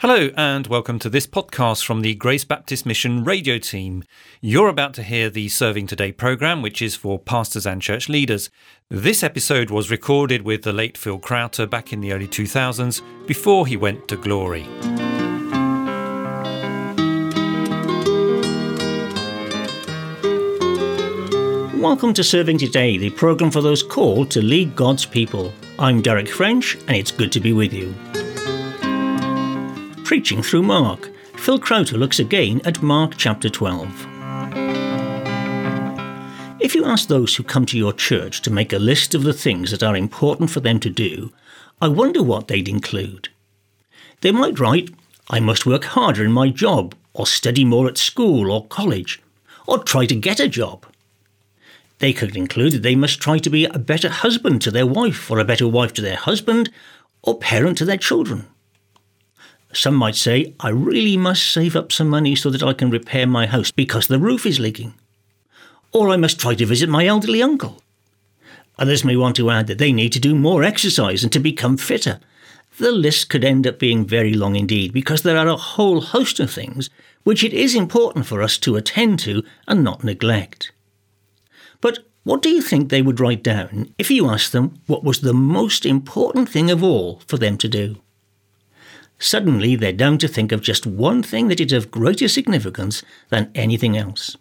Hello, and welcome to this podcast from the Grace Baptist Mission radio team. You're about to hear the Serving Today program, which is for pastors and church leaders. This episode was recorded with the late Phil Crowter back in the early 2000s before he went to glory. Welcome to Serving Today, the program for those called to lead God's people. I'm Derek French, and it's good to be with you. Preaching through Mark, Phil Crowter looks again at Mark chapter 12. If you ask those who come to your church to make a list of the things that are important for them to do, I wonder what they'd include. They might write, I must work harder in my job, or study more at school or college, or try to get a job. They could include that they must try to be a better husband to their wife, or a better wife to their husband, or parent to their children. Some might say, I really must save up some money so that I can repair my house because the roof is leaking. Or I must try to visit my elderly uncle. Others may want to add that they need to do more exercise and to become fitter. The list could end up being very long indeed because there are a whole host of things which it is important for us to attend to and not neglect. But what do you think they would write down if you asked them what was the most important thing of all for them to do? Suddenly, they're down to think of just one thing that is of greater significance than anything else.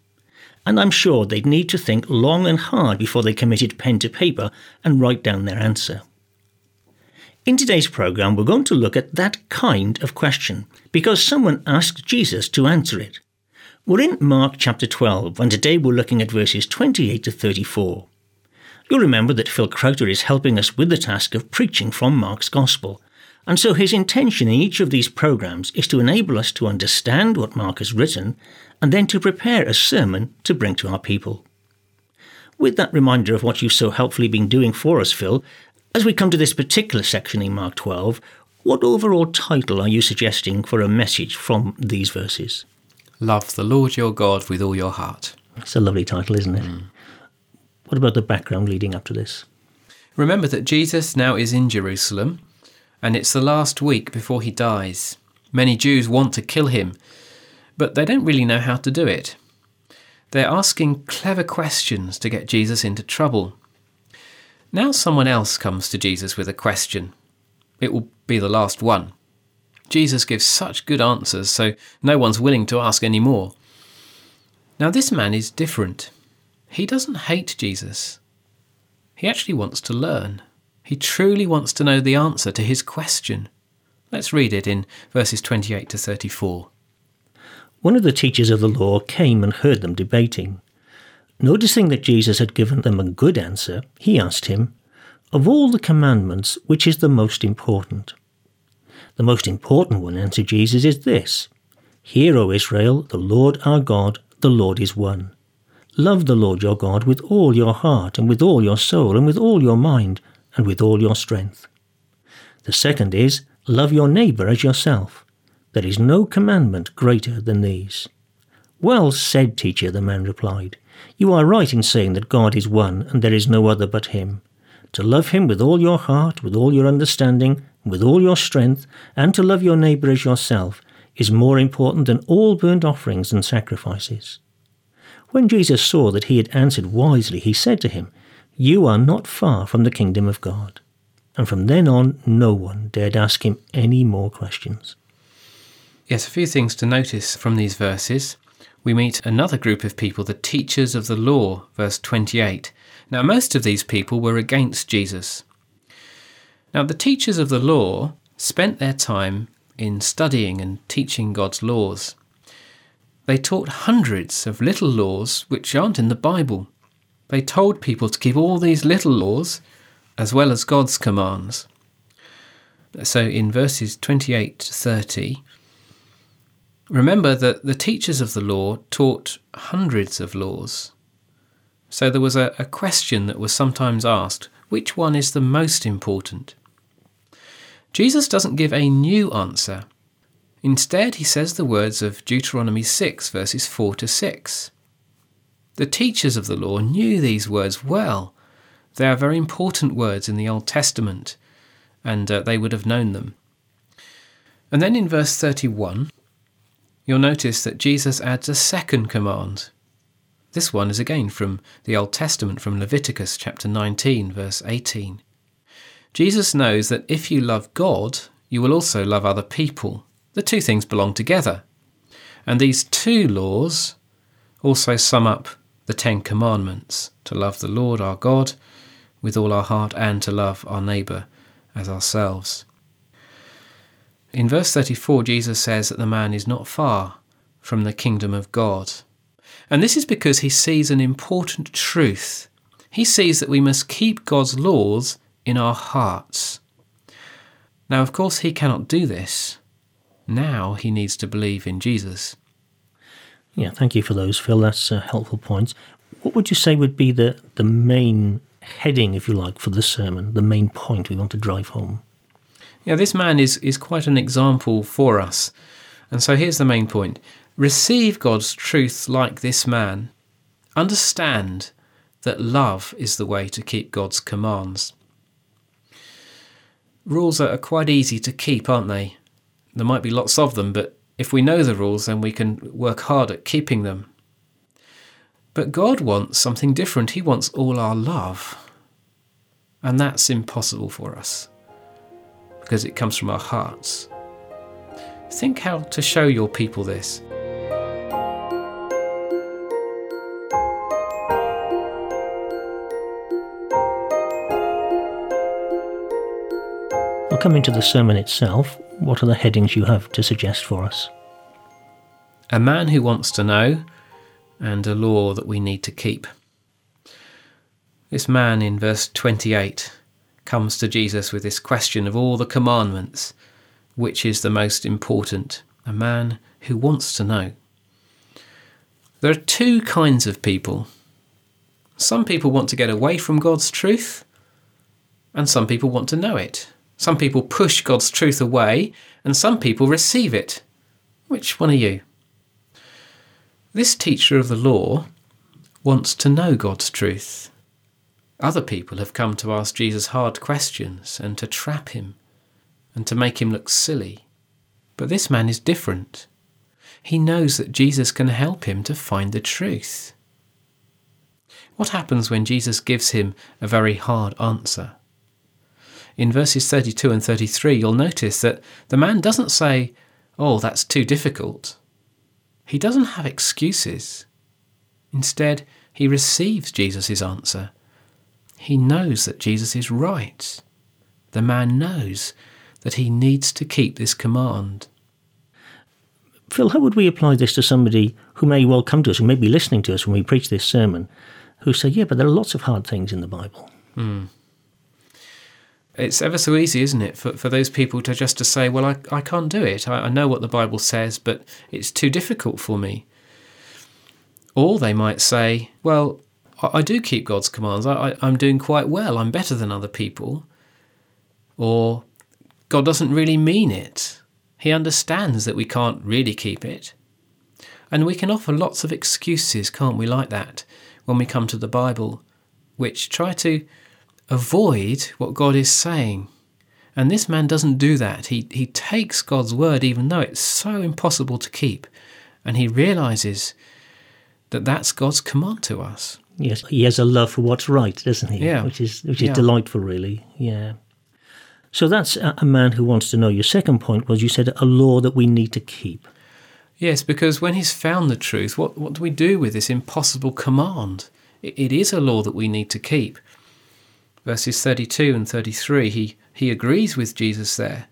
And I'm sure they'd need to think long and hard before they committed pen to paper and write down their answer. In today's program, we're going to look at that kind of question because someone asked Jesus to answer it. We're in Mark chapter 12, and today we're looking at verses 28 to 34. You'll remember that Phil Crowter is helping us with the task of preaching from Mark's Gospel, and so his intention in each of these programs is to enable us to understand what Mark has written and then to prepare a sermon to bring to our people. With that reminder of what you've so helpfully been doing for us, Phil, as we come to this particular section in Mark 12, what overall title are you suggesting for a message from these verses? Love the Lord your God with all your heart. It's a lovely title, isn't it? Mm. What about the background leading up to this? Remember that Jesus now is in Jerusalem and it's the last week before he dies. Many Jews want to kill him, but they don't really know how to do it. They're asking clever questions to get Jesus into trouble. Now someone else comes to Jesus with a question. It will be the last one. Jesus gives such good answers, so no one's willing to ask any more. Now, this man is different. He doesn't hate Jesus, he actually wants to learn. He truly wants to know the answer to his question. Let's read it in verses 28 to 34. One of the teachers of the law came and heard them debating. Noticing that Jesus had given them a good answer, he asked him, Of all the commandments, which is the most important? The most important one, answered Jesus, is this Hear, O Israel, the Lord our God, the Lord is one. Love the Lord your God with all your heart, and with all your soul, and with all your mind, and with all your strength. The second is, Love your neighbour as yourself. There is no commandment greater than these. Well said, teacher, the man replied. You are right in saying that God is one and there is no other but Him. To love Him with all your heart, with all your understanding, with all your strength, and to love your neighbour as yourself is more important than all burnt offerings and sacrifices. When Jesus saw that he had answered wisely, he said to him, you are not far from the kingdom of God. And from then on, no one dared ask him any more questions. Yes, a few things to notice from these verses. We meet another group of people, the teachers of the law, verse 28. Now, most of these people were against Jesus. Now, the teachers of the law spent their time in studying and teaching God's laws. They taught hundreds of little laws which aren't in the Bible. They told people to keep all these little laws as well as God's commands. So in verses 28 to 30, remember that the teachers of the law taught hundreds of laws. So there was a, a question that was sometimes asked which one is the most important? Jesus doesn't give a new answer. Instead, he says the words of Deuteronomy 6, verses 4 to 6. The teachers of the law knew these words well. They are very important words in the Old Testament, and uh, they would have known them. And then in verse 31, you'll notice that Jesus adds a second command. This one is again from the Old Testament, from Leviticus chapter 19, verse 18. Jesus knows that if you love God, you will also love other people. The two things belong together. And these two laws also sum up the Ten Commandments to love the Lord our God with all our heart and to love our neighbour as ourselves. In verse 34, Jesus says that the man is not far from the kingdom of God. And this is because he sees an important truth. He sees that we must keep God's laws in our hearts. Now, of course, he cannot do this. Now he needs to believe in Jesus. Yeah, thank you for those, Phil. That's a helpful point. What would you say would be the, the main heading, if you like, for the sermon, the main point we want to drive home? Yeah, this man is, is quite an example for us. And so here's the main point receive God's truth like this man. Understand that love is the way to keep God's commands. Rules are quite easy to keep, aren't they? There might be lots of them, but if we know the rules, then we can work hard at keeping them. But God wants something different. He wants all our love. And that's impossible for us because it comes from our hearts. Think how to show your people this. Well, coming to the sermon itself, what are the headings you have to suggest for us? A man who wants to know, and a law that we need to keep. This man in verse 28 comes to Jesus with this question of all the commandments which is the most important? A man who wants to know. There are two kinds of people. Some people want to get away from God's truth, and some people want to know it. Some people push God's truth away, and some people receive it. Which one are you? This teacher of the law wants to know God's truth. Other people have come to ask Jesus hard questions and to trap him and to make him look silly. But this man is different. He knows that Jesus can help him to find the truth. What happens when Jesus gives him a very hard answer? In verses 32 and 33, you'll notice that the man doesn't say, Oh, that's too difficult. He doesn't have excuses. Instead, he receives Jesus' answer. He knows that Jesus is right. The man knows that he needs to keep this command. Phil, how would we apply this to somebody who may well come to us, who may be listening to us when we preach this sermon, who say, Yeah, but there are lots of hard things in the Bible? Mm it's ever so easy, isn't it, for, for those people to just to say, well, I, I can't do it. I, I know what the Bible says, but it's too difficult for me. Or they might say, well, I, I do keep God's commands. I, I, I'm doing quite well. I'm better than other people. Or God doesn't really mean it. He understands that we can't really keep it. And we can offer lots of excuses, can't we, like that, when we come to the Bible, which try to avoid what God is saying. And this man doesn't do that. He, he takes God's word, even though it's so impossible to keep, and he realizes that that's God's command to us. Yes, he has a love for what's right, doesn't he? Yeah. Which is, which is Yeah. delightful, really. Yeah. So that's a, man who wants to know. Your second point was you said a law that we need to keep. Yes, because when he's found the truth, what, what do we do with this impossible command? It, it is a law that we need to keep. Verses 32 and 33, he, he agrees with Jesus there.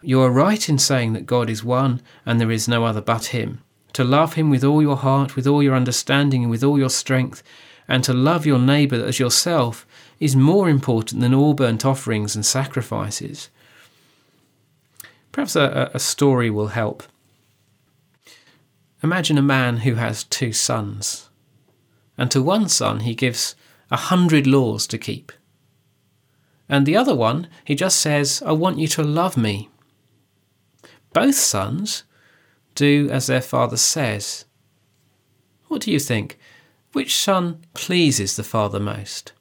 You are right in saying that God is one and there is no other but Him. To love Him with all your heart, with all your understanding, and with all your strength, and to love your neighbour as yourself is more important than all burnt offerings and sacrifices. Perhaps a, a story will help. Imagine a man who has two sons, and to one son he gives a hundred laws to keep. And the other one, he just says, I want you to love me. Both sons do as their father says. What do you think? Which son pleases the father most?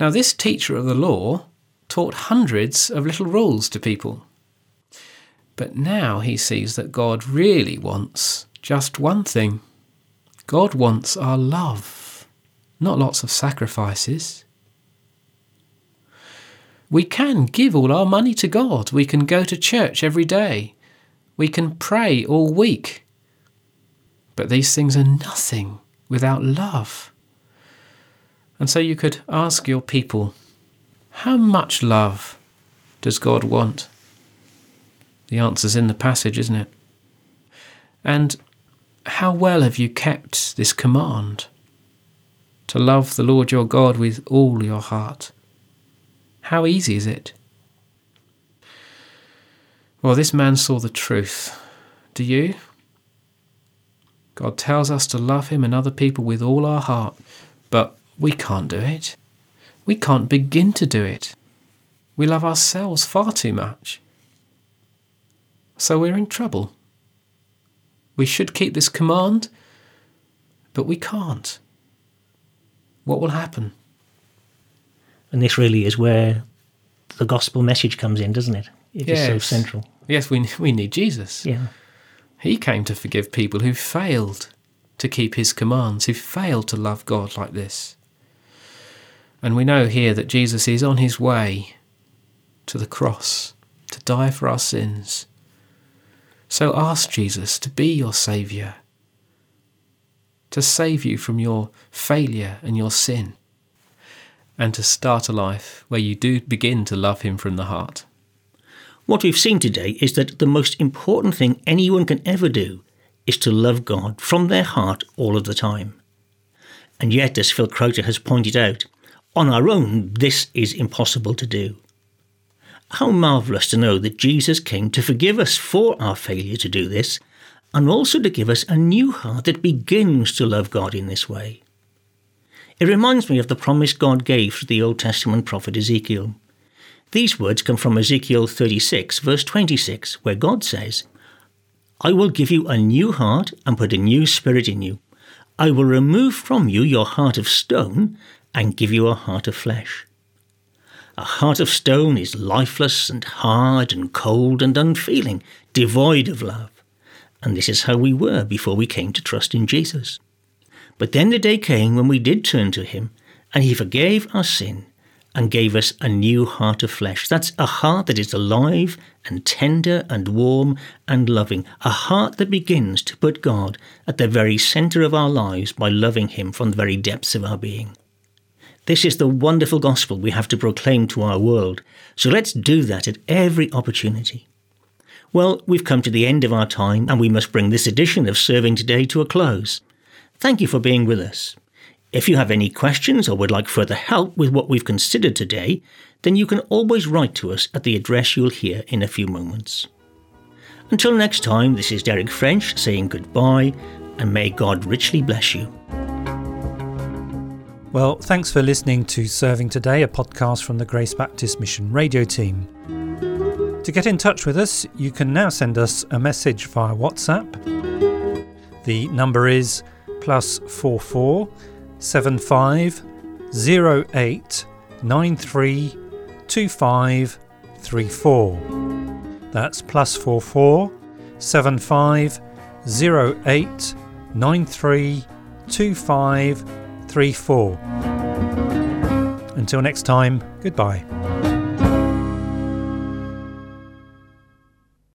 Now, this teacher of the law taught hundreds of little rules to people. But now he sees that God really wants just one thing God wants our love, not lots of sacrifices. We can give all our money to God. We can go to church every day. We can pray all week. But these things are nothing without love. And so you could ask your people, how much love does God want? The answer's in the passage, isn't it? And how well have you kept this command? To love the Lord your God with all your heart. How easy is it? Well, this man saw the truth. Do you? God tells us to love Him and other people with all our heart, but we can't do it. We can't begin to do it. We love ourselves far too much. So we're in trouble. We should keep this command, but we can't. What will happen? And this really is where the gospel message comes in, doesn't it? It is so central. Yes, we, we need Jesus. Yeah. He came to forgive people who failed to keep his commands, who failed to love God like this. And we know here that Jesus is on his way to the cross to die for our sins. So ask Jesus to be your Saviour, to save you from your failure and your sin, and to start a life where you do begin to love him from the heart. What we've seen today is that the most important thing anyone can ever do is to love God from their heart all of the time. And yet, as Phil Crowter has pointed out, on our own, this is impossible to do. How marvellous to know that Jesus came to forgive us for our failure to do this, and also to give us a new heart that begins to love God in this way. It reminds me of the promise God gave to the Old Testament prophet Ezekiel. These words come from Ezekiel 36, verse 26, where God says, I will give you a new heart and put a new spirit in you. I will remove from you your heart of stone and give you a heart of flesh. A heart of stone is lifeless and hard and cold and unfeeling, devoid of love. And this is how we were before we came to trust in Jesus. But then the day came when we did turn to Him, and He forgave our sin and gave us a new heart of flesh. That's a heart that is alive and tender and warm and loving, a heart that begins to put God at the very centre of our lives by loving Him from the very depths of our being. This is the wonderful gospel we have to proclaim to our world, so let's do that at every opportunity. Well, we've come to the end of our time, and we must bring this edition of Serving Today to a close. Thank you for being with us. If you have any questions or would like further help with what we've considered today, then you can always write to us at the address you'll hear in a few moments. Until next time, this is Derek French saying goodbye, and may God richly bless you. Well, thanks for listening to Serving Today, a podcast from the Grace Baptist Mission radio team. To get in touch with us, you can now send us a message via WhatsApp. The number is plus four four seven five zero eight nine three two five three four. That's plus four four seven five zero eight nine three two five three four. Until next time, goodbye.